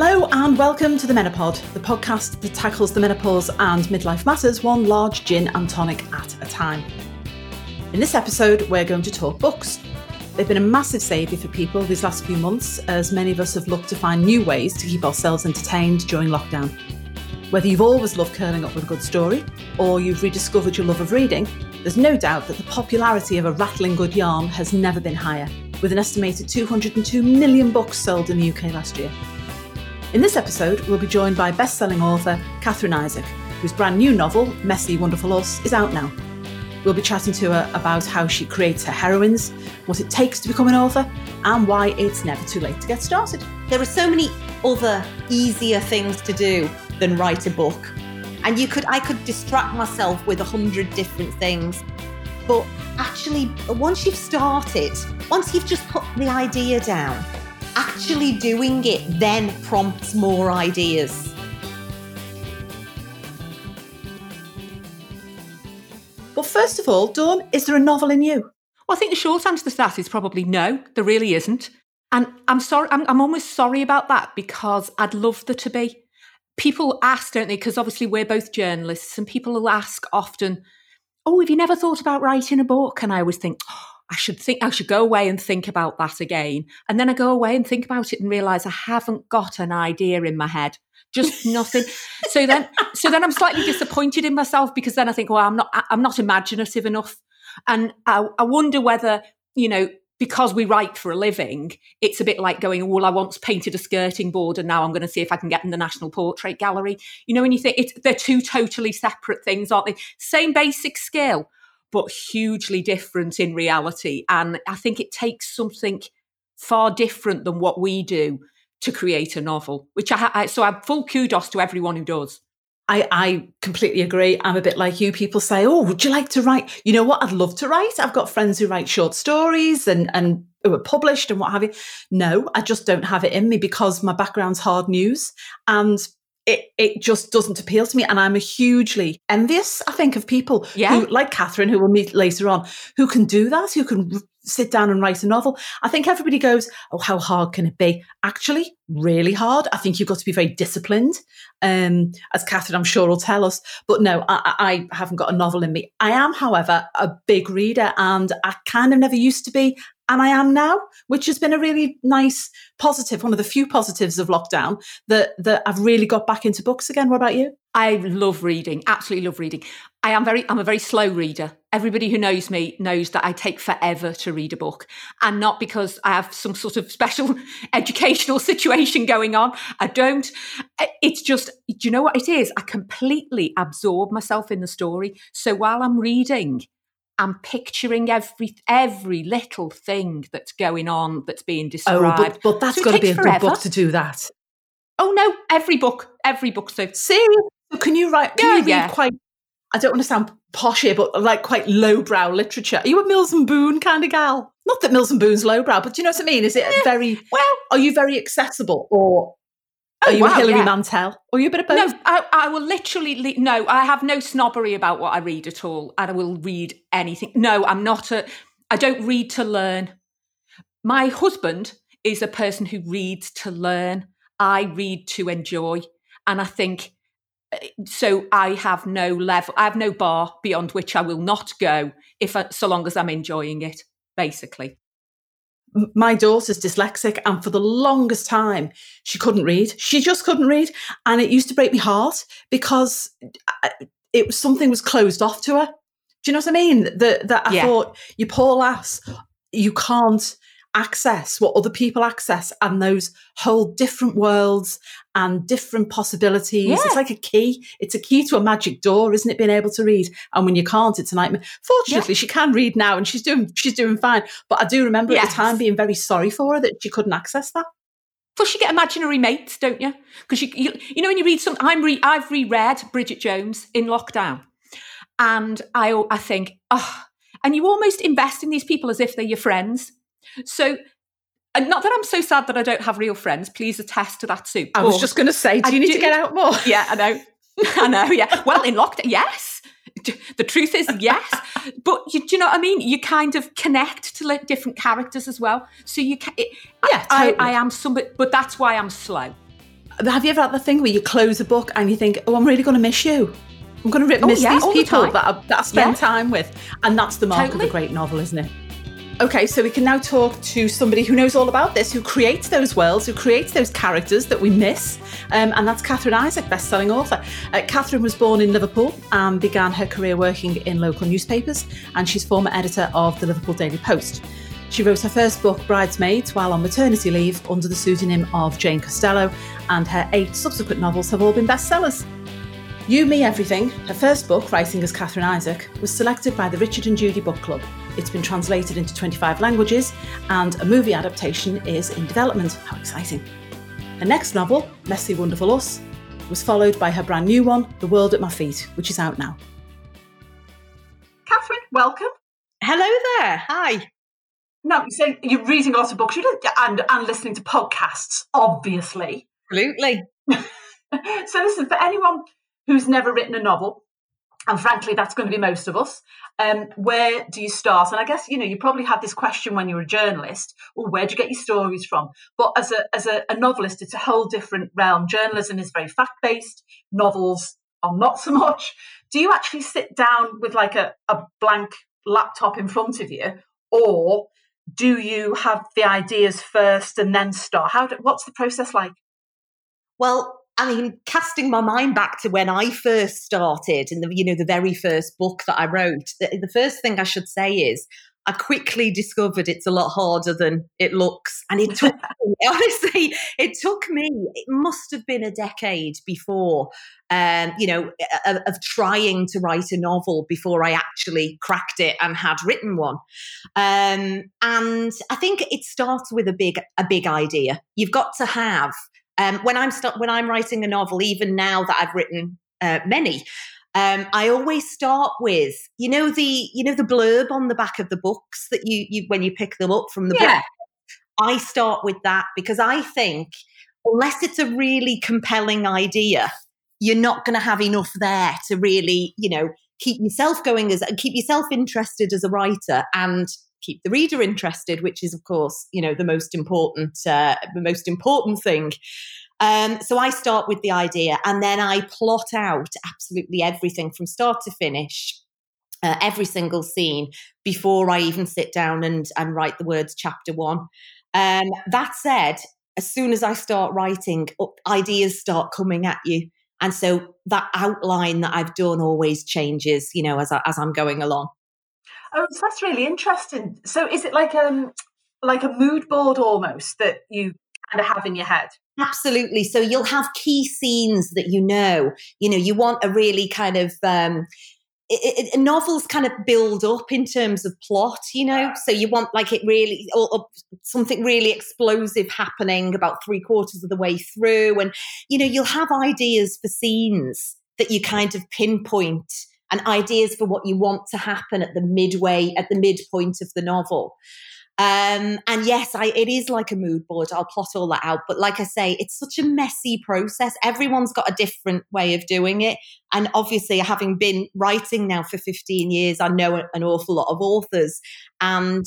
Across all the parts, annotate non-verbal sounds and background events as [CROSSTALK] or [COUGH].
Hello and welcome to the Menopod, the podcast that tackles the menopause and midlife matters one large gin and tonic at a time. In this episode, we're going to talk books. They've been a massive saviour for people these last few months, as many of us have looked to find new ways to keep ourselves entertained during lockdown. Whether you've always loved curling up with a good story, or you've rediscovered your love of reading, there's no doubt that the popularity of a rattling good yarn has never been higher, with an estimated 202 million books sold in the UK last year. In this episode, we'll be joined by best selling author Catherine Isaac, whose brand new novel, Messy Wonderful Us, is out now. We'll be chatting to her about how she creates her heroines, what it takes to become an author, and why it's never too late to get started. There are so many other easier things to do than write a book. And you could I could distract myself with a hundred different things. But actually once you've started, once you've just put the idea down, actually doing it then prompts more ideas. Well, first of all, Dawn, is there a novel in you? Well, I think the short answer to that is probably no, there really isn't. And I'm sorry, I'm, I'm almost sorry about that because I'd love there to be. People ask, don't they? Because obviously we're both journalists, and people will ask often, Oh, have you never thought about writing a book? And I always think, oh, I should think I should go away and think about that again. And then I go away and think about it and realize I haven't got an idea in my head. Just [LAUGHS] nothing. so then so then I'm slightly disappointed in myself because then I think, well, I'm not I'm not imaginative enough. And I, I wonder whether, you know, because we write for a living, it's a bit like going, well, I once painted a skirting board and now I'm going to see if I can get in the National Portrait Gallery. You know, when you think it's, they're two totally separate things, aren't they? Same basic skill, but hugely different in reality. And I think it takes something far different than what we do to create a novel, which I, I so I'm full kudos to everyone who does. I, I completely agree. I'm a bit like you. People say, "Oh, would you like to write?" You know what? I'd love to write. I've got friends who write short stories and and who are published and what have you. No, I just don't have it in me because my background's hard news, and it, it just doesn't appeal to me. And I'm a hugely envious, I think, of people yeah. who, like Catherine, who we'll meet later on, who can do that, who can sit down and write a novel. I think everybody goes, Oh, how hard can it be? Actually, really hard. I think you've got to be very disciplined, um, as Catherine, I'm sure, will tell us. But no, I, I haven't got a novel in me. I am, however, a big reader and I kind of never used to be and I am now, which has been a really nice positive, one of the few positives of lockdown that that I've really got back into books again. What about you? I love reading, absolutely love reading. I am very I'm a very slow reader. Everybody who knows me knows that I take forever to read a book. And not because I have some sort of special [LAUGHS] educational situation going on. I don't. It's just do you know what it is? I completely absorb myself in the story. So while I'm reading, I'm picturing every every little thing that's going on that's being described. Oh, but, but that's so got to be a forever. good book to do that. Oh no, every book, every book. So serious. So can you write? Can yeah, you read yeah. quite? I don't want to sound posh here, but like quite lowbrow literature. Are you a Mills and Boon kind of gal? Not that Mills and Boon's lowbrow, but do you know what I mean? Is it yeah. very well? Are you very accessible, or Oh, Are you wow, Hilary yeah. Mantel? Or are you a bit of both? No, I, I will literally, le- no, I have no snobbery about what I read at all. And I will read anything. No, I'm not a, I don't read to learn. My husband is a person who reads to learn. I read to enjoy. And I think, eh, so I have no level, I have no bar beyond which I will not go if, I, so long as I'm enjoying it, basically my daughter's dyslexic and for the longest time she couldn't read. She just couldn't read and it used to break me heart because uh, it was something was closed off to her. Do you know what i mean? That that i yeah. thought you poor lass you can't access, what other people access, and those whole different worlds and different possibilities. Yeah. It's like a key. It's a key to a magic door, isn't it? Being able to read, and when you can't, it's a nightmare. Fortunately, she can read now, and she's doing she's doing fine. But I do remember at the time being very sorry for her that she couldn't access that. Plus, you get imaginary mates, don't you? Because you, you, you know, when you read some, I'm re, I've reread Bridget Jones in lockdown, and I, I think, oh, and you almost invest in these people as if they're your friends. So, and not that I'm so sad that I don't have real friends. Please attest to that, too. I was just going to say, do I you need to get out more? [LAUGHS] yeah, I know. I know. Yeah. Well, in lockdown, yes. The truth is, yes. [LAUGHS] But you, do you know what I mean? You kind of connect to like different characters as well. So you can. It, Yeah, I, totally. I am somebody, but that's why I'm slow. Have you ever had the thing where you close a book and you think, "Oh, I'm really going to miss you. I'm going to Oh, miss yeah, these all the people that I, that I spend Yeah. time with," and that's the mark of a great novel, isn't it? Okay, so we can now talk to somebody who knows all about this, who creates those worlds, who creates those characters that we miss, um, and that's Catherine Isaac, best-selling author. Uh, Catherine was born in Liverpool and began her career working in local newspapers, and she's former editor of the Liverpool Daily Post. She wrote her first book, Bridesmaids, while on maternity leave under the pseudonym of Jane Costello, and her eight subsequent novels have all been bestsellers. You, Me, Everything, her first book, writing as Catherine Isaac, was selected by the Richard and Judy Book Club. It's been translated into 25 languages, and a movie adaptation is in development. How exciting! Her next novel, Messy Wonderful Us, was followed by her brand new one, The World at My Feet, which is out now. Catherine, welcome. Hello there. Hi. Now, so you're reading lots of books you did, and, and listening to podcasts, obviously. Absolutely. [LAUGHS] so listen, for anyone who's never written a novel, and frankly, that's going to be most of us. Um, where do you start? And I guess you know you probably had this question when you were a journalist. Well, where do you get your stories from? But as a as a, a novelist, it's a whole different realm. Journalism is very fact based. Novels are not so much. Do you actually sit down with like a, a blank laptop in front of you, or do you have the ideas first and then start? How? Do, what's the process like? Well, I mean, casting my mind back to when I first started, and the you know the very first book that I wrote, the, the first thing I should say is I quickly discovered it's a lot harder than it looks, and it took [LAUGHS] me, honestly, it took me. It must have been a decade before, um, you know, of, of trying to write a novel before I actually cracked it and had written one. Um, and I think it starts with a big a big idea. You've got to have um, when I'm st- when I'm writing a novel, even now that I've written uh, many, um, I always start with you know the you know the blurb on the back of the books that you you when you pick them up from the Yeah. book. I start with that because I think unless it's a really compelling idea, you're not going to have enough there to really you know keep yourself going as keep yourself interested as a writer and keep the reader interested, which is of course you know the most important uh, the most important thing. Um, so I start with the idea and then I plot out absolutely everything from start to finish, uh, every single scene before I even sit down and and write the words chapter one. Um, that said, as soon as I start writing, ideas start coming at you. And so that outline that I've done always changes, you know, as I, as I'm going along. Oh, so that's really interesting. So is it like um like a mood board almost that you kind of have in your head? Absolutely. So you'll have key scenes that you know. You know, you want a really kind of um, it, it, novels kind of build up in terms of plot. You know, so you want like it really or, or something really explosive happening about three quarters of the way through, and you know you'll have ideas for scenes that you kind of pinpoint and ideas for what you want to happen at the midway at the midpoint of the novel. Um, and yes, I, it is like a mood board. I'll plot all that out. But like I say, it's such a messy process. Everyone's got a different way of doing it. And obviously, having been writing now for 15 years, I know an awful lot of authors. And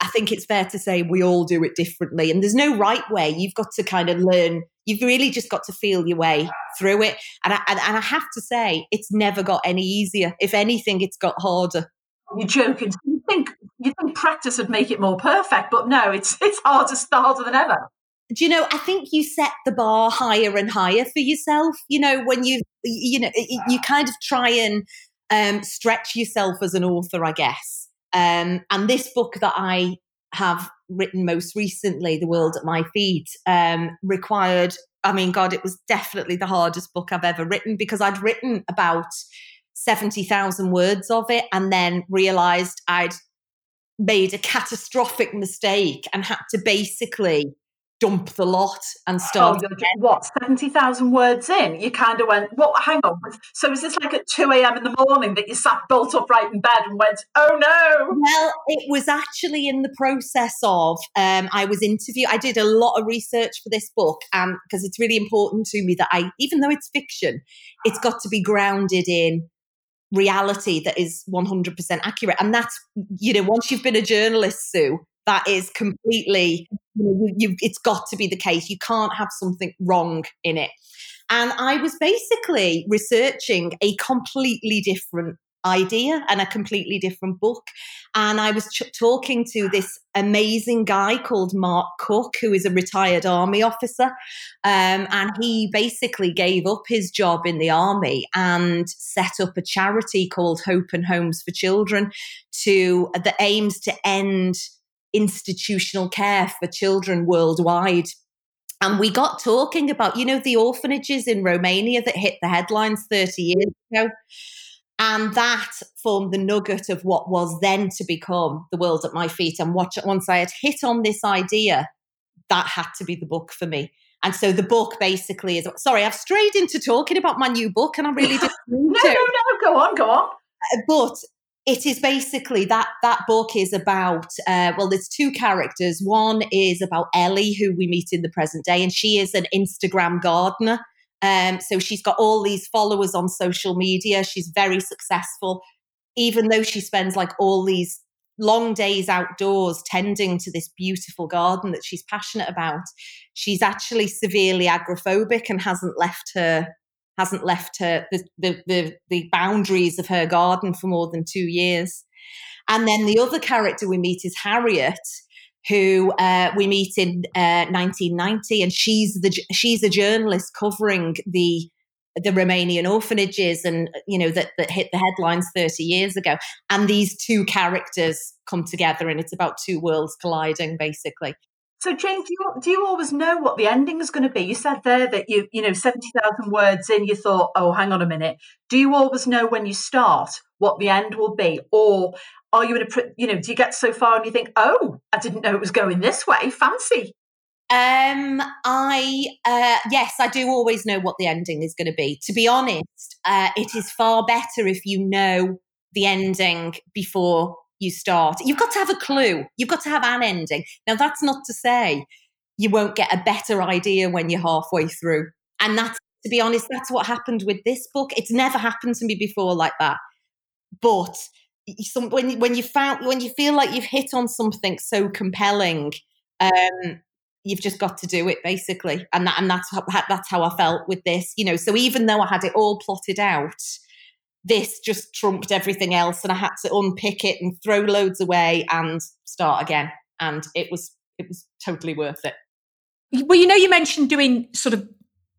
I think it's fair to say we all do it differently. And there's no right way. You've got to kind of learn. You've really just got to feel your way through it. And I, and, and I have to say, it's never got any easier. If anything, it's got harder. You're joking. You think you think practice would make it more perfect, but no, it's [LAUGHS] it's harder, harder than ever. do you know i think you set the bar higher and higher for yourself you know when you you know you kind of try and um, stretch yourself as an author i guess um, and this book that i have written most recently, The World at My Feet, um, required, I mean, God, it was definitely the hardest book I've ever written because I'd written about 70,000 words of it and then realized I'd made a catastrophic mistake and had to basically dump the lot and oh, start. Oh, what, 70,000 words in? You kind of went, what, hang on. So is this like at 2 a.m. in the morning that you sat bolt upright in bed and went, oh no? Well, it was actually in the process of, um, I was interviewed, I did a lot of research for this book and because it's really important to me that I, even though it's fiction, it's got to be grounded in reality that is 100% accurate. And that's, you know, once you've been a journalist, Sue, that is completely, you know, you, it's got to be the case. You can't have something wrong in it. And I was basically researching a completely different idea and a completely different book. And I was ch- talking to this amazing guy called Mark Cook, who is a retired army officer. Um, and he basically gave up his job in the army and set up a charity called Hope and Homes for Children to that aims to end institutional care for children worldwide. And we got talking about, you know, the orphanages in Romania that hit the headlines 30 years ago. And that formed the nugget of what was then to become The World at My Feet. And once I had hit on this idea, that had to be the book for me. And so the book basically is sorry, I've strayed into talking about my new book and I really [LAUGHS] didn't. no, no, no, go on, go on. Uh, but it is basically that that book is about uh, well there's two characters one is about ellie who we meet in the present day and she is an instagram gardener um, so she's got all these followers on social media. She's very successful, even though she spends like all these long days outdoors tending to this beautiful garden that she's passionate about. She's actually severely agoraphobic and hasn't left her hasn't left her the, the, the, the boundaries of her garden for more than two years. And then the other character we meet is Harriet, who uh, we meet in uh, 1990, and she's the she's a journalist covering the the Romanian orphanages and you know that that hit the headlines 30 years ago. And these two characters come together, and it's about two worlds colliding, basically. So, Jane, do you, do you always know what the ending is going to be? You said there that you, you know, 70,000 words in, you thought, oh, hang on a minute. Do you always know when you start what the end will be? Or are you in a you know do you get so far and you think oh i didn't know it was going this way fancy um i uh yes i do always know what the ending is going to be to be honest uh it is far better if you know the ending before you start. You've got to have a clue. You've got to have an ending. Now that's not to say you won't get a better idea when you're halfway through. And that's to be honest that's what happened with this book. It's never happened to me before like that. But some when when you found when you feel like you've hit on something so compelling um you've just got to do it basically. And that and that's how, that's how I felt with this you know. So even though I had it all plotted out this just trumped everything else and I had to unpick it and throw loads away and start again. And it was it was totally worth it. Well you know you mentioned doing sort of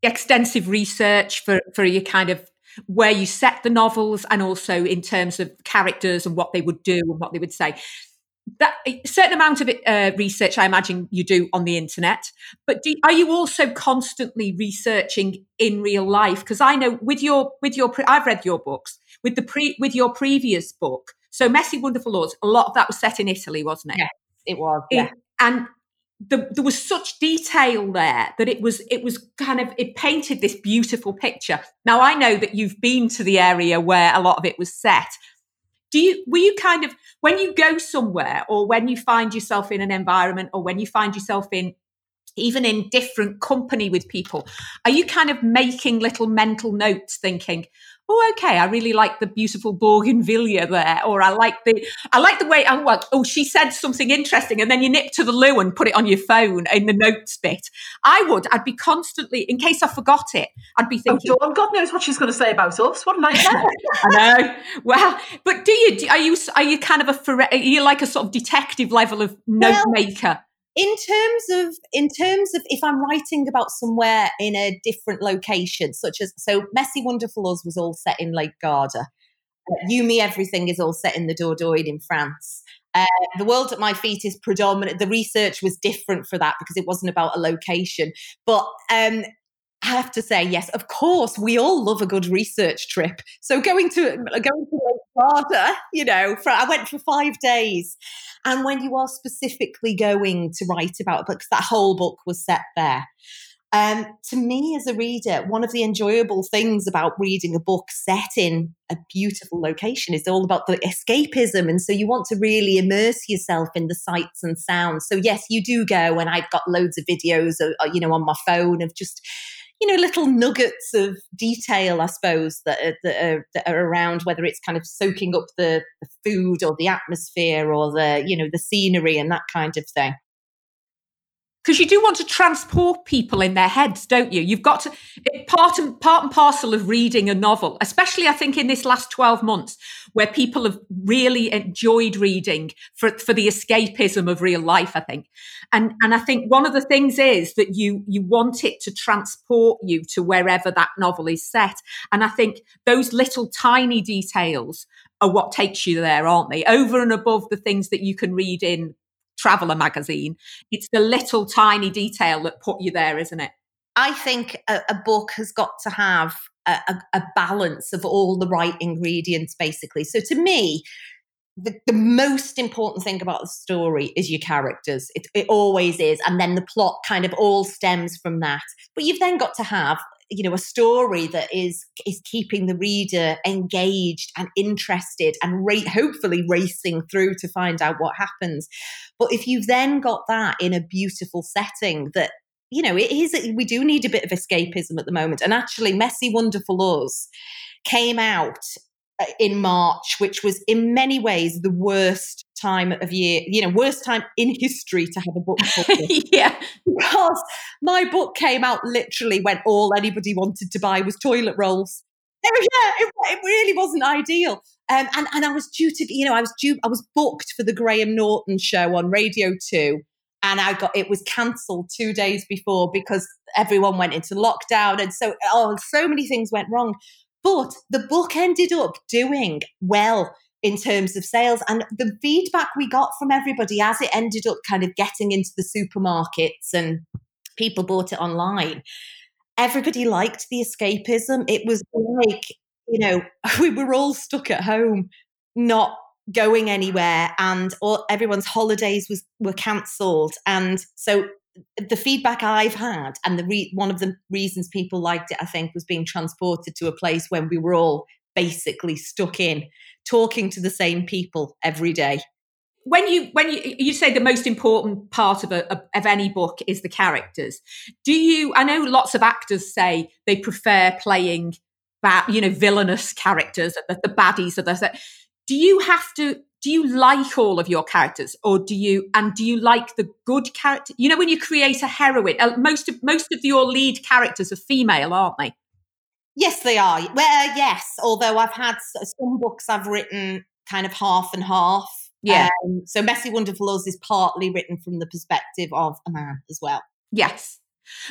extensive research for for your kind of where you set the novels and also in terms of characters and what they would do and what they would say that a certain amount of uh, research i imagine you do on the internet but do, are you also constantly researching in real life because i know with your with your pre- i've read your books with the pre with your previous book so messy wonderful us a lot of that was set in italy wasn't it yes it was yeah. It, and the, there was such detail there that it was it was kind of it painted this beautiful picture. Now I know that you've been to the area where a lot of it was set. Do you were you kind of when you go somewhere or when you find yourself in an environment or when you find yourself in even in different company with people are you kind of making little mental notes thinking oh, okay, I really like the beautiful bougainvillea there, or I like the, I like the way, oh, well, oh, she said something interesting, and then you nip to the loo and put it on your phone in the notes bit. I would, I'd be constantly, in case I forgot it, I'd be oh, thinking, oh, God knows what she's going to say about us. What a [LAUGHS] nightmare! I know. Well, but do you, are you, are you kind of a, are you like a sort of detective level of note well, maker? In terms of in terms of if i'm writing about somewhere in a different location such as so messy wonderful us was all set in lake garda uh, you me everything is all set in the dordogne in france Uh, the world at my feet is predominant. The research was different for that because it wasn't about a location. But um, I have to say, yes, of course, we all love a good research trip. So going to going to Florida, you know, for, I went for five days, and when you are specifically going to write about because that whole book was set there. Um, to me, as a reader, one of the enjoyable things about reading a book set in a beautiful location is all about the escapism. And so you want to really immerse yourself in the sights and sounds. So, yes, you do go, and I've got loads of videos, of, uh, you know, on my phone of just you know little nuggets of detail i suppose that are, that are, that are around whether it's kind of soaking up the, the, food or the atmosphere or the you know the scenery and that kind of thing because you do want to transport people in their heads, don't you? You've got to part and part and parcel of reading a novel, especially I think in this last twelve months, where people have really enjoyed reading for for the escapism of real life. I think, and and I think one of the things is that you you want it to transport you to wherever that novel is set, and I think those little tiny details are what takes you there, aren't they? Over and above the things that you can read in Traveller magazine. It's the little tiny detail that put you there, isn't it? I think a, a book has got to have a, a, a, balance of all the right ingredients, basically. So to me, the, the, most important thing about the story is your characters. It, it always is. And then the plot kind of all stems from that. But you've then got to have you know a story that is is keeping the reader engaged and interested and ra- hopefully racing through to find out what happens. But if you've then got that in a beautiful setting that you know it is we do need a bit of escapism at the moment. And actually messy wonderful us came out uh, in March, which was in many ways the worst time of year, you know, worst time in history to have a book [LAUGHS] published. yeah. Because my book came out literally when all anybody wanted to buy was toilet rolls. Oh, yeah, it, it really wasn't ideal. Um, and, and I was due to, you know, I was due, I was booked for the Graham Norton show on Radio 2 and I got it was cancelled two days before because everyone went into lockdown, and so oh, so many things went wrong. But the book ended up doing well in terms of sales. And the feedback we got from everybody as it ended up kind of getting into the supermarkets and people bought it online, everybody liked the escapism. It was like, you know, [LAUGHS] we were all stuck at home, not going anywhere and all everyone's holidays was were cancelled and so the feedback I've had, and the re- one of the reasons people liked it, I think, was being transported to a place when we were all basically stuck in, talking to the same people every day. When you when you you say the most important part of a of any book is the characters, do you? I know lots of actors say they prefer playing, bad, you know, villainous characters, the, the baddies. Of the, do you have to do you like all of your characters or do you and do you like the good character you know when you create a heroine uh, most of most of your lead characters are female aren't they yes they are. Well yes although i've had some books i've written kind of half and half yeah. um, so messy wonderful us is partly written from the perspective of a man as well. Yes.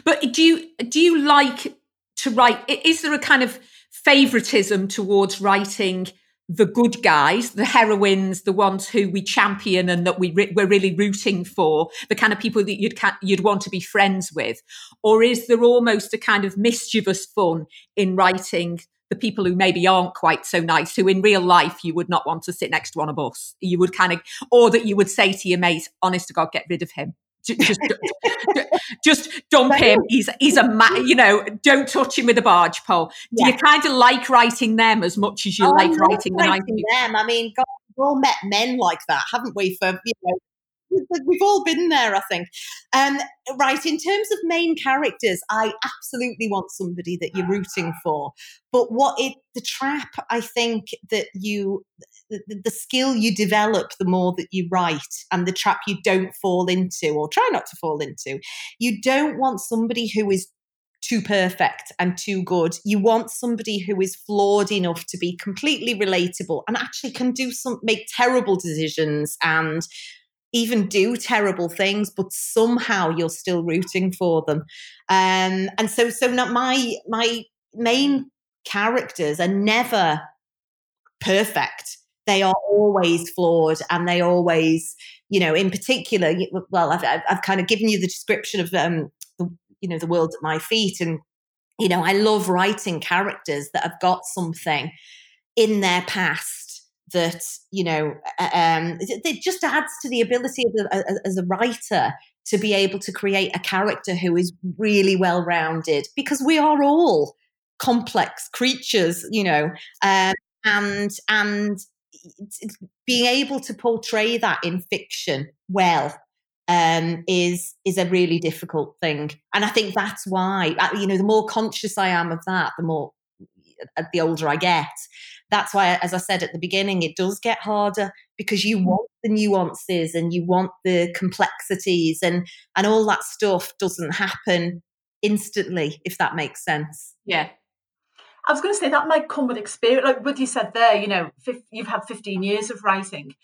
But do you do you like to write is there a kind of favoritism towards writing the good guys, the heroines, the ones who we champion and that we re- we're really rooting for, the kind of people that you'd ca- you'd want to be friends with, or is there almost a kind of mischievous fun in writing the people who maybe aren't quite so nice, who in real life you would not want to sit next to on a bus, you would kind of, or that you would say to your mate, "Honest to God, get rid of him." Just just dump him. He's he's a ma- you know. Don't touch him with a barge pole. Do yeah. you kind of like writing them as much as you oh, like writing the them? I mean, God, we've all met men like that, haven't we? For you know, we've all been there, I think. Um, right, in terms of main characters, I absolutely want somebody that you're rooting for. But what it, the trap, I think that you, the, the skill you develop the more that you write, and the trap you don't fall into, or try not to fall into, you don't want somebody who is too perfect and too good. You want somebody who is flawed enough to be completely relatable and actually can do some make terrible decisions and even do terrible things, but somehow you're still rooting for them. Um, and so, so not my my main characters are never perfect. they are always flawed and they always, you know, in particular, well, I've, I've kind of given you the description of, um, the, you know, the world at my feet. And, you know, I love writing characters that have got something in their past that, you know, um, it just adds to the ability of the, as a writer to be able to create a character who is really well rounded because we are all complex creatures, you know, um, and and being able to portray that in fiction well um, is is a really difficult thing, and I think that's why uh, you know the more conscious I am of that, the more uh, the older I get. That's why, as I said at the beginning, it does get harder because you mm. want the nuances and you want the complexities and and all that stuff doesn't happen instantly, if that makes sense. Yeah, I was going to say that might come with experience. Like what you said there, you know, you've had 15 years of writing.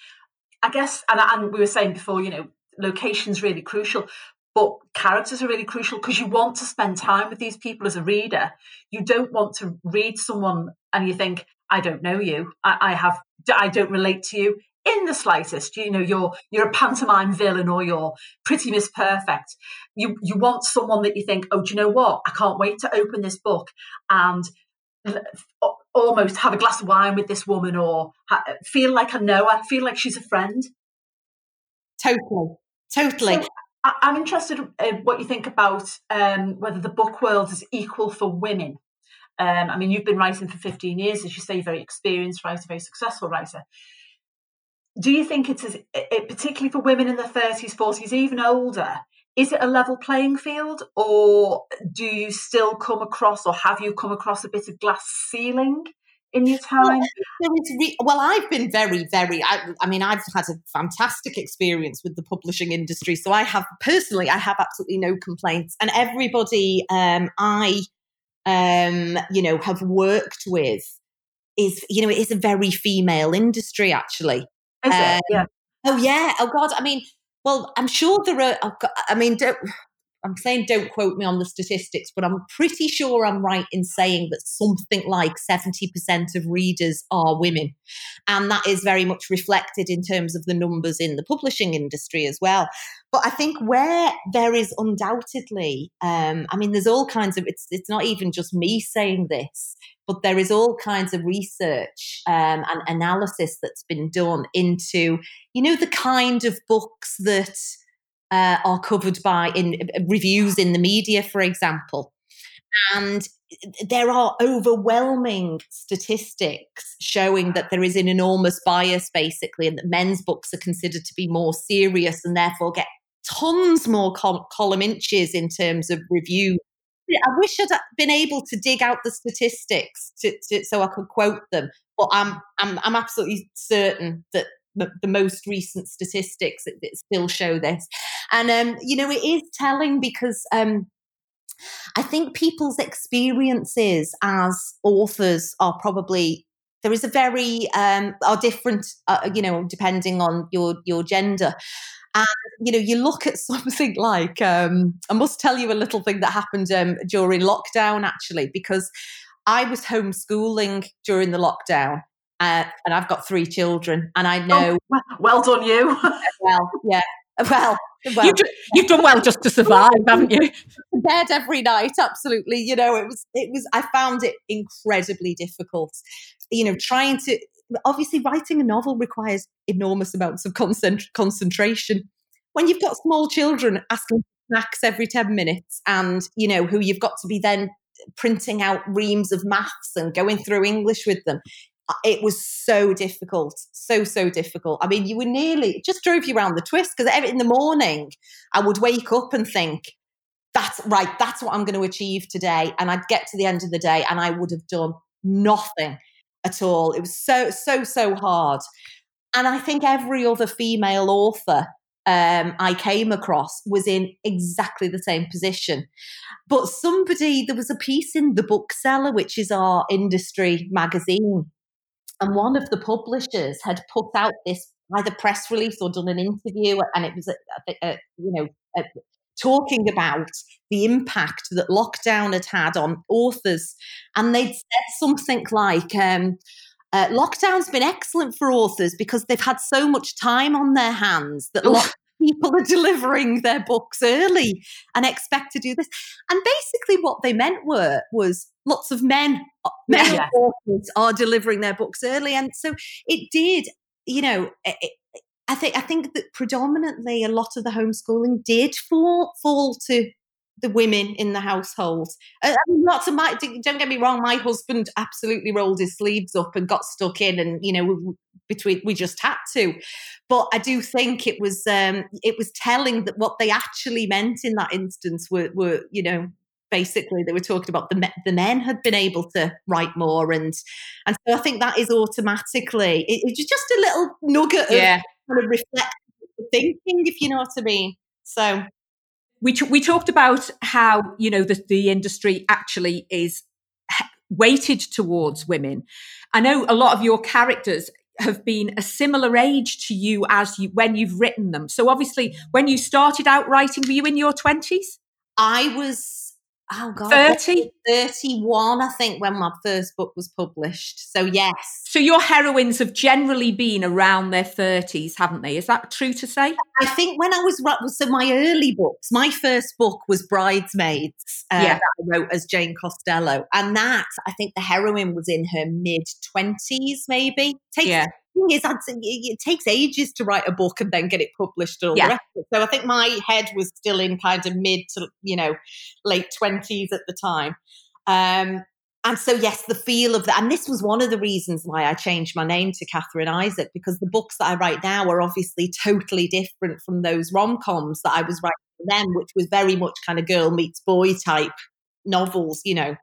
I guess, and, and we were saying before, you know, location's really crucial, but characters are really crucial because you want to spend time with these people as a reader. You don't want to read someone and you think, I don't know you. I, I have, I don't relate to you in the slightest. You know, you're you're a pantomime villain or you're pretty miss perfect. You you want someone that you think, oh, do you know what? I can't wait to open this book and almost have a glass of wine with this woman or feel like I know her, feel like she's a friend. Totally, totally. So I'm interested in what you think about um, whether the book world is equal for women. Um, I mean, you've been writing for 15 years, as you say, very experienced writer, very successful writer. Do you think it is, it, particularly for women in their 30s, 40s, even older, is it a level playing field or do you still come across or have you come across a bit of glass ceiling in your time? Well, re- well I've been very, very, I, I, mean, I've had a fantastic experience with the publishing industry. So I have personally, I have absolutely no complaints. And everybody um, I, um, you know, have worked with is, you know, it is a very female industry actually. Um, yeah. Oh yeah. Oh God. I mean, well, I'm sure there are. Oh, God, I mean, I'm saying don't quote me on the statistics, but I'm pretty sure I'm right in saying that something like 70% of readers are women. And that is very much reflected in terms of the numbers in the publishing industry as well. But I think where there is undoubtedly, um, I mean, there's all kinds of, it's, it's not even just me saying this, but there is all kinds of research um, and analysis that's been done into, you know, the kind of books that uh, are covered by in uh, reviews in the media, for example. And there are overwhelming statistics showing that there is an enormous bias, basically, and that men's books are considered to be more serious and therefore get tons more col- column inches in terms of review. I wish I'd been able to dig out the statistics to, to, so I could quote them, but I'm, I'm I'm absolutely certain that the most recent statistics that, that still show this. And, um, you know, it is telling because um, I think people's experiences as authors are probably there is a very um, are different, uh, you know, depending on your your gender. And you know, you look at [LAUGHS] something like um, I must tell you a little thing that happened um, during lockdown, actually, because I was homeschooling during the lockdown, uh, and I've got three children, and I oh, know. Oh, well done, you. well, yeah. Well, well you've, you've, done well just to [LAUGHS] survive, haven't you? [LAUGHS] Bed every night, absolutely. You know, it was, it was. I found it incredibly difficult. You know, trying to obviously writing a novel requires enormous amounts of concent- concentration. When you've got small children asking for snacks every ten minutes, and you know who you've got to be then printing out reams of maths and going through English with them it was so difficult, so, so difficult. I mean, you were nearly, it just drove you around the twist because in the morning I would wake up and think, that's right, that's what I'm going to achieve today. And I'd get to the end of the day and I would have done nothing at all. It was so, so, so hard. And I think every other female author um, I came across was in exactly the same position. But somebody, there was a piece in The Bookseller, which is our industry magazine, and one of the publishers had put out this either press release or done an interview, and it was, a, a, a, you know, talking about the impact that lockdown had had on authors. And they'd said something like, um, uh, lockdown's been excellent for authors because they've had so much time on their hands that lots of people are delivering their books early [LAUGHS] and expect to do this. And basically, what they meant were was lots of men, uh, men yeah. authors are delivering their books early, and so it did. You know, it, I think I think that predominantly a lot of the homeschooling did fall fall to the women in the household. Uh, I mean, lots of my don't get me wrong, my husband absolutely rolled his sleeves up and got stuck in, and you know, between we just had to. But I do think it was um, it was telling that what they actually meant in that instance were were you know basically they were talking about the the men had been able to write more and and so I think that is automatically it, it's just a little nugget yeah. of kind of reflect thinking if you know what I mean. So we t- we talked about how you know the, the industry actually is weighted towards women. I know a lot of your characters have been a similar age to you as you when you've written them. So obviously, when you started out writing, were you in your twenties? I was oh god 30 31 i think when my first book was published. So yes. So your heroines have generally been around their 30s haven't they? Is that true to say? I think when i was so my early books my first book was bridesmaids uh, yeah. that i wrote as jane costello. And that i think the heroine was in her mid 20s maybe. Takes yeah thing is, it takes ages to write a book and then get it published. All yeah. So I think my head was still in kind of mid to you know late twenties at the time. Um, and so, yes, the feel of that. And this was one of the reasons why I changed my name to Catherine Isaac, because the books that I write now are obviously totally different from those rom coms that I was writing then, which was very much kind of girl meets boy type novels, you know.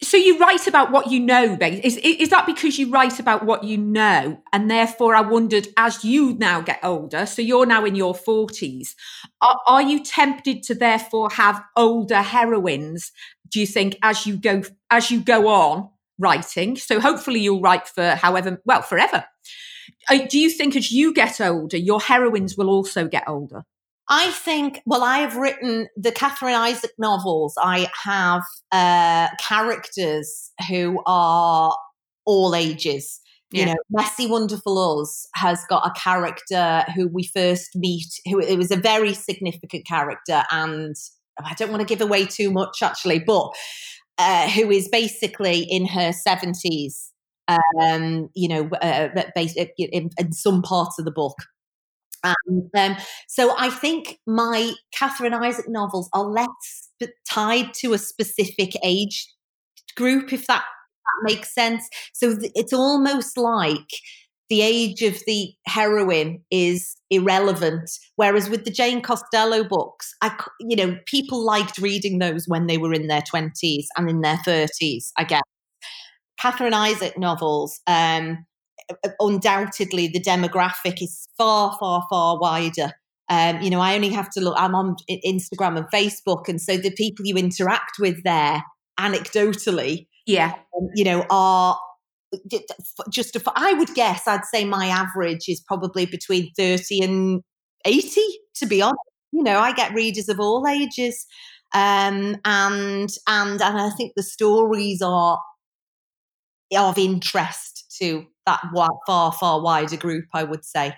So you write about what you know, Is, is that because you write about what you know? And therefore, I wondered, as you now get older, so you're now in your 40s, are, are you tempted to therefore have older heroines, do you think, as you go as you go on writing? So hopefully you'll write for however, well, forever. Uh, do you think as you get older, your heroines will also get older? I think, well, I have written the Catherine Isaac novels. I have uh, characters who are all ages. Yeah. You know, Messy Wonderful Us has got a character who we first meet, who it was a very significant character, and I don't want to give away too much actually, but uh, who is basically in her seventies. Um, you know, uh, in, in some parts of the book, and um, so I think my Catherine Isaac novels are less tied to a specific age group, if that, that makes sense. So th- it's almost like the age of the heroine is irrelevant. Whereas with the Jane Costello books, I, you know, people liked reading those when they were in their 20s and in their 30s, I guess. Catherine Isaac novels, um, undoubtedly the demographic is far, far, far wider. Um, you know, I only have to look, I'm on Instagram and Facebook. And so the people you interact with there, anecdotally, yeah, um, you know, are just, a, I would guess, I'd say my average is probably between 30 and 80, to be honest. You know, I get readers of all ages. Um, and, and, and I think the stories are of interest to that far, far wider group, I would say.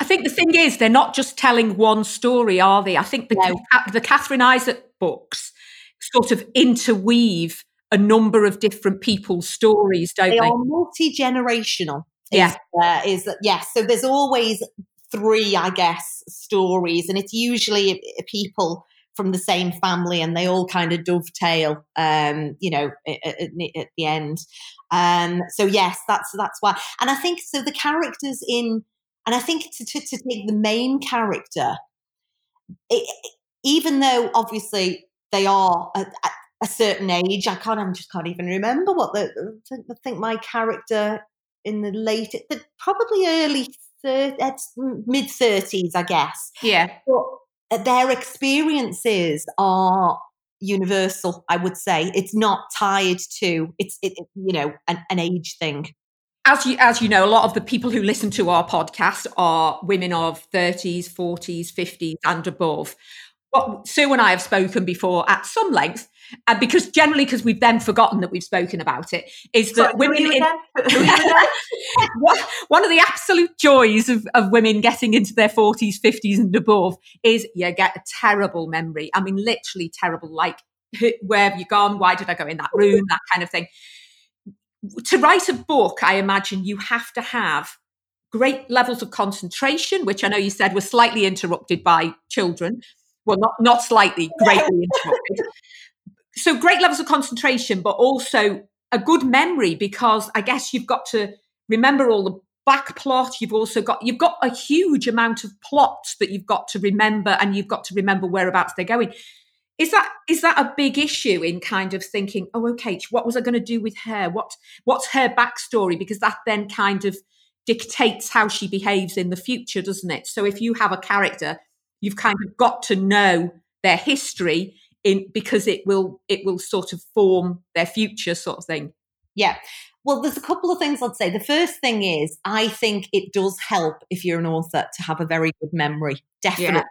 I think the thing is, they're not just telling one story, are they? I think the, no. the Catherine Isaac books sort of interweave a number of different people's stories, don't they? They are multi generational. Yeah. Uh, is that, yes. So there's always three, I guess, stories, and it's usually people from the same family and they all kind of dovetail um you know at, at, at the end um, so yes, that's that's why. And I think so. The characters in, and I think to to, to take the main character, it, even though obviously they are at, a certain age, I can't. I just can't even remember what the. I think my character in the late, the probably early mid thirties, I guess. Yeah. But their experiences are universal i would say. It's not tied to it's it, you know an, an, age thing. As you as you know a lot of the people who listen to our podcast are women of 30s 40s 50s and above. What sue and i have spoken before at some length and because generally because we've then forgotten that we've spoken about it is that Sorry, women who are you in, again? [LAUGHS] Who are you again? one- one of the absolute joys of, of women getting into their 40s 50s and above is you get a terrible memory. I mean literally terrible like where have you gone? Why did i go in that room? That kind of thing. To write a book i imagine you have to have great levels of concentration which i know you said were slightly interrupted by children. Well not not slightly greatly [LAUGHS] interrupted so great levels of concentration but also a good memory because i guess you've got to remember all the back plot. You've also got you've got a huge amount of plots that you've got to remember and you've got to remember whereabouts they're going. Is that is that a big issue in kind of thinking oh okay what was i going to do with her? What what's her backstory? Because that then kind of dictates how she behaves in the future doesn't it? So if you have a character you've kind of got to know their history in because it will it will sort of form their future sort of thing Yeah. Well, there's a couple of things I'd say. The first thing is, I think it does help if you're an author to have a very good memory, definitely,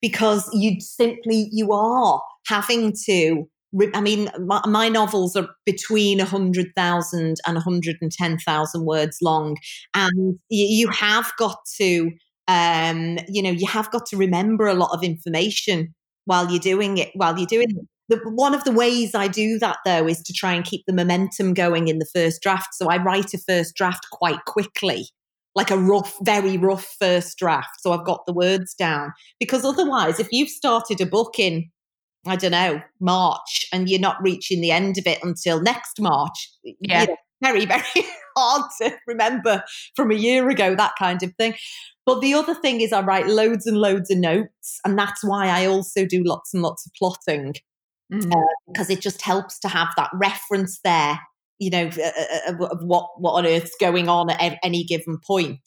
because you simply you are having to. I mean, my, my novels are between 100,000 and 110,000 words long, and you, you have got to, um, you know, you have got to remember a lot of information while you're doing it. While you're doing it the, one of the ways I do that though is to try and keep the momentum going in the first draft. So I write a first draft quite quickly, like a rough, very rough first draft. So I've got the words down because otherwise, if you've started a book in, I don't know, March and you're not reaching the end of it until next March, Yeah. you know, very, [LAUGHS] very hard to remember from a year ago, that kind of thing. But the other thing is, I write loads and loads of notes, and that's why I also do lots and lots of plotting Mm. because it just helps to have that reference there you know of, of- of what what on earth's going on at any given point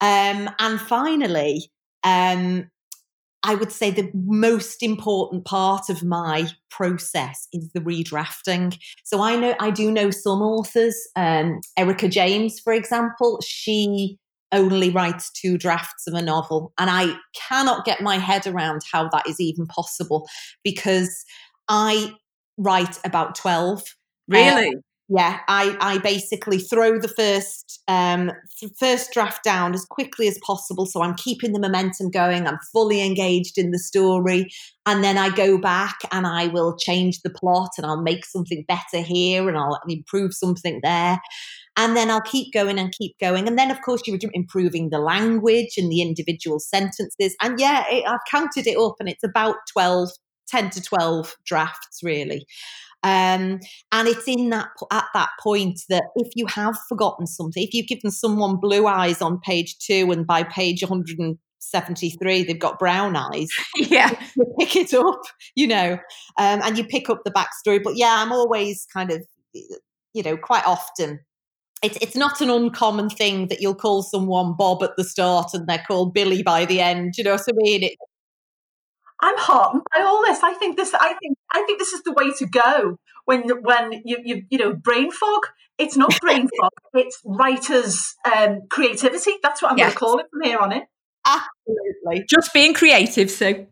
um and finally um I would say the most important part of my process is the redrafting. So I know I do know some authors, um, Erica James, for example, she only writes two drafts of a novel. And I cannot get my head around how that is even possible because I write about 12. really Yeah, I, I basically throw the first um, first draft down as quickly as possible, so I'm keeping the momentum going. I'm fully engaged in the story, and then I go back and I will change the plot, and I'll make something better here, and I'll improve something there, and then I'll keep going and keep going, and then of course you're improving the language and the individual sentences, and yeah, it, I've counted it up, and it's about 12, 10 to twelve drafts really. Um, and it's in that at that point that if you have forgotten something, if you've given someone blue eyes on page two, and by page 173 they've got brown eyes, [LAUGHS] yeah you pick it up, you know, um, and you pick up the backstory. But yeah, I'm always kind of, you know, quite often. It's, it's not an uncommon thing that you'll call someone Bob at the start and they're called Billy by the end. You know what I mean? It, I'm heartened by all this. I think this. I think. I think this is the way to go when when you you you know brain fog. It's not [LAUGHS] brain fog. It's writers' um, creativity. That's what I'm Yes. going to call it from here on in. absolutely. just being creative so [LAUGHS]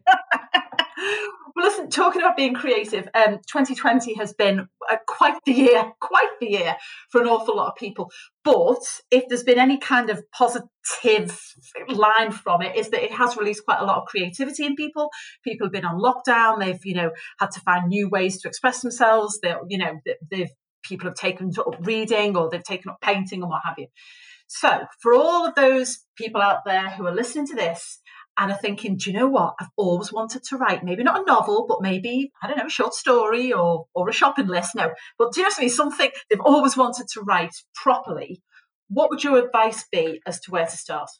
well, listen, talking about being creative, um, 2020 has been uh, quite the year, [LAUGHS] quite the year for an awful lot of people. But if there's been any kind of positive line from it, is that it has released quite a lot of creativity in people. People have been on lockdown; they've, you know, had to find new ways to express themselves. They, you know, they- they've people have taken up reading or they've taken up painting and what have you. So, for all of those people out there who are listening to this and are thinking, do you know what? I've always wanted to write, maybe not a novel, but maybe, I don't know, a short story or, or a shopping list. No, but do you know what I mean? Something they've always wanted to write properly. What would your advice be as to where to start?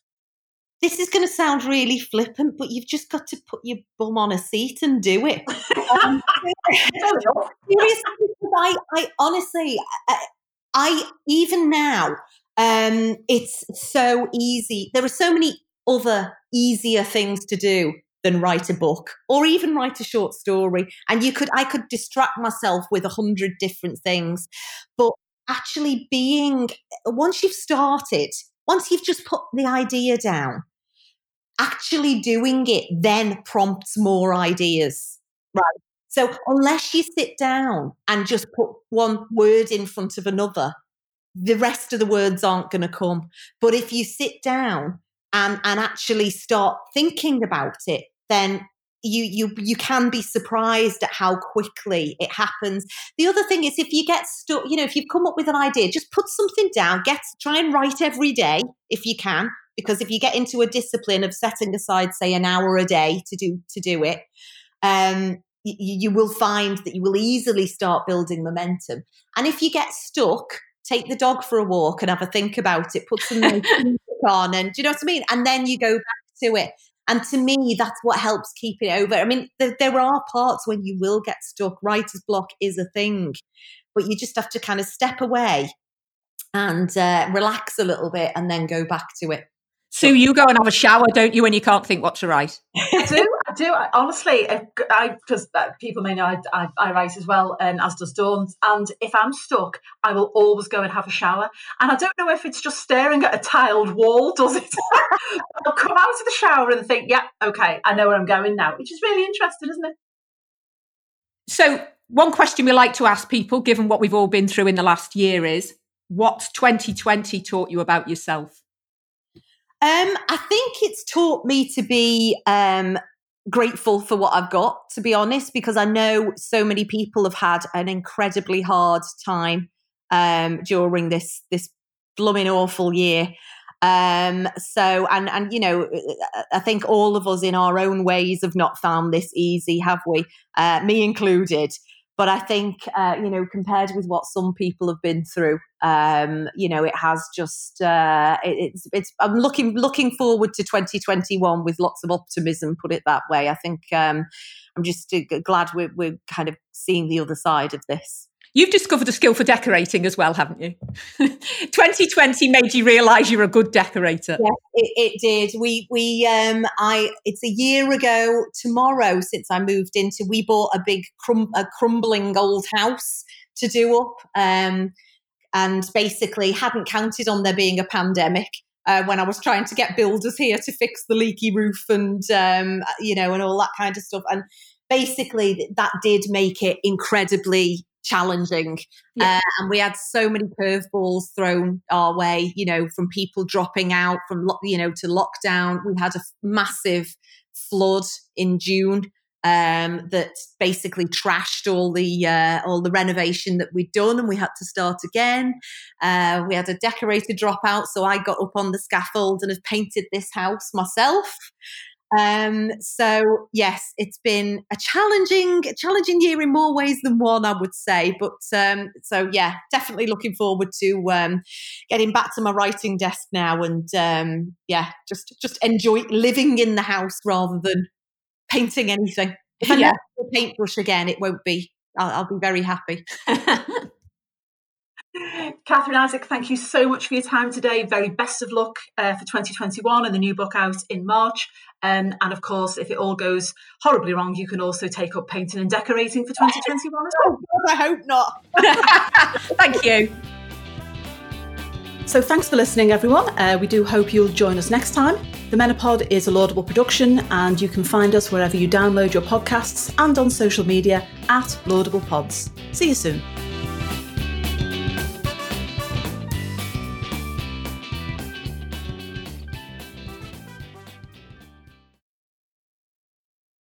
This is going to sound really flippant, but you've just got to put your bum on a seat and do it. Um, [LAUGHS] [LAUGHS] seriously, I, I honestly, I, I even now, um, it's so easy. There are so many other easier things to do than write a book or even write a short story. And you could, I could distract myself with a hundred different things, but actually being once you've started, once you've just put the idea down, actually doing it then prompts more ideas. Right. So unless you sit down and just put one word in front of another, the rest of the words aren't going to come. But if you sit down and, and actually start thinking about it, then you you you can be surprised at how quickly it happens. The other thing is if you get stuck, you know, if you've come up with an idea, just put something down, get try and write every day if you can, because if you get into a discipline of setting aside say an hour a day to do to do it, um, you, you will find that you will easily start building momentum. And if you get stuck, take the dog for a walk and have a think about it, put some [LAUGHS] on, and do you know what I mean? And then you go back to it. And to me, that's what helps keep it over. I mean, there, there are parts when you will get stuck. Writer's block is a thing, but you just have to kind of step away and uh, relax a little bit and then go back to it. Sue, you go and have a shower, don't you, when you can't think what to write? I do, I do. I, honestly, because uh, people may know I, I, I, write as well, and as does Dawn. And if I'm stuck, I will always go and have a shower. And I don't know if it's just staring at a tiled wall, does it? [LAUGHS] I'll come out of the shower and think, yeah, okay, I know where I'm going now, which is really interesting, isn't it? So, one question we like to ask people, given what we've all been through in the last year, is what 2020 taught you about yourself? Um, I think it's taught me to be um, grateful for what I've got, to be honest, because I know so many people have had an incredibly hard time um, during this this blooming awful year. Um, so, and and you know, I think all of us in our own ways have not found this easy, have we? Uh, me included. But I think, uh, you know, compared with what some people have been through, um, you know, it has just uh, it, it's it's. I'm looking looking forward to 2021 with lots of optimism. Put it that way. I think um, I'm just uh, glad we're we're kind of seeing the other side of this. You've discovered a skill for decorating as well, haven't you? [LAUGHS] 2020 made you realise you're a good decorator. Yeah, it, it, did. We we um I it's a year ago tomorrow since I moved into. We bought a big crum, a crumbling old house to do up, um, and basically hadn't counted on there being a pandemic. Uh, when I was trying to get builders here to fix the leaky roof and um, you know and all that kind of stuff, and basically that did make it incredibly challenging. Yeah. Uh, and we had so many curveballs thrown our way, you know, from people dropping out, from, you know, to lockdown. We had a massive flood in June. Um, that basically trashed all the uh, all the renovation that we'd done, and we had to start again. Uh, we had a decorator drop out, so I got up on the scaffold and have painted this house myself. Um, so yes, it's been a challenging, challenging year in more ways than one, I would say. But um, so yeah, definitely looking forward to um, getting back to my writing desk now, and um, yeah, just just enjoy living in the house rather than painting anything. If I yeah. paintbrush again, it won't be. I'll, I'll be very happy. [LAUGHS] Catherine Isaac, thank you so much for your time today. Very best of luck uh, for 2021 and the new book out in March. Um, and of course, if it all goes horribly wrong, you can also take up painting and decorating for 2021 as well. Oh, I hope not. [LAUGHS] thank you. So, thanks for listening, everyone. Uh, we do hope you'll join us next time. The Menopod is a laudable production, and you can find us wherever you download your podcasts and on social media at Laudable Pods. See you soon.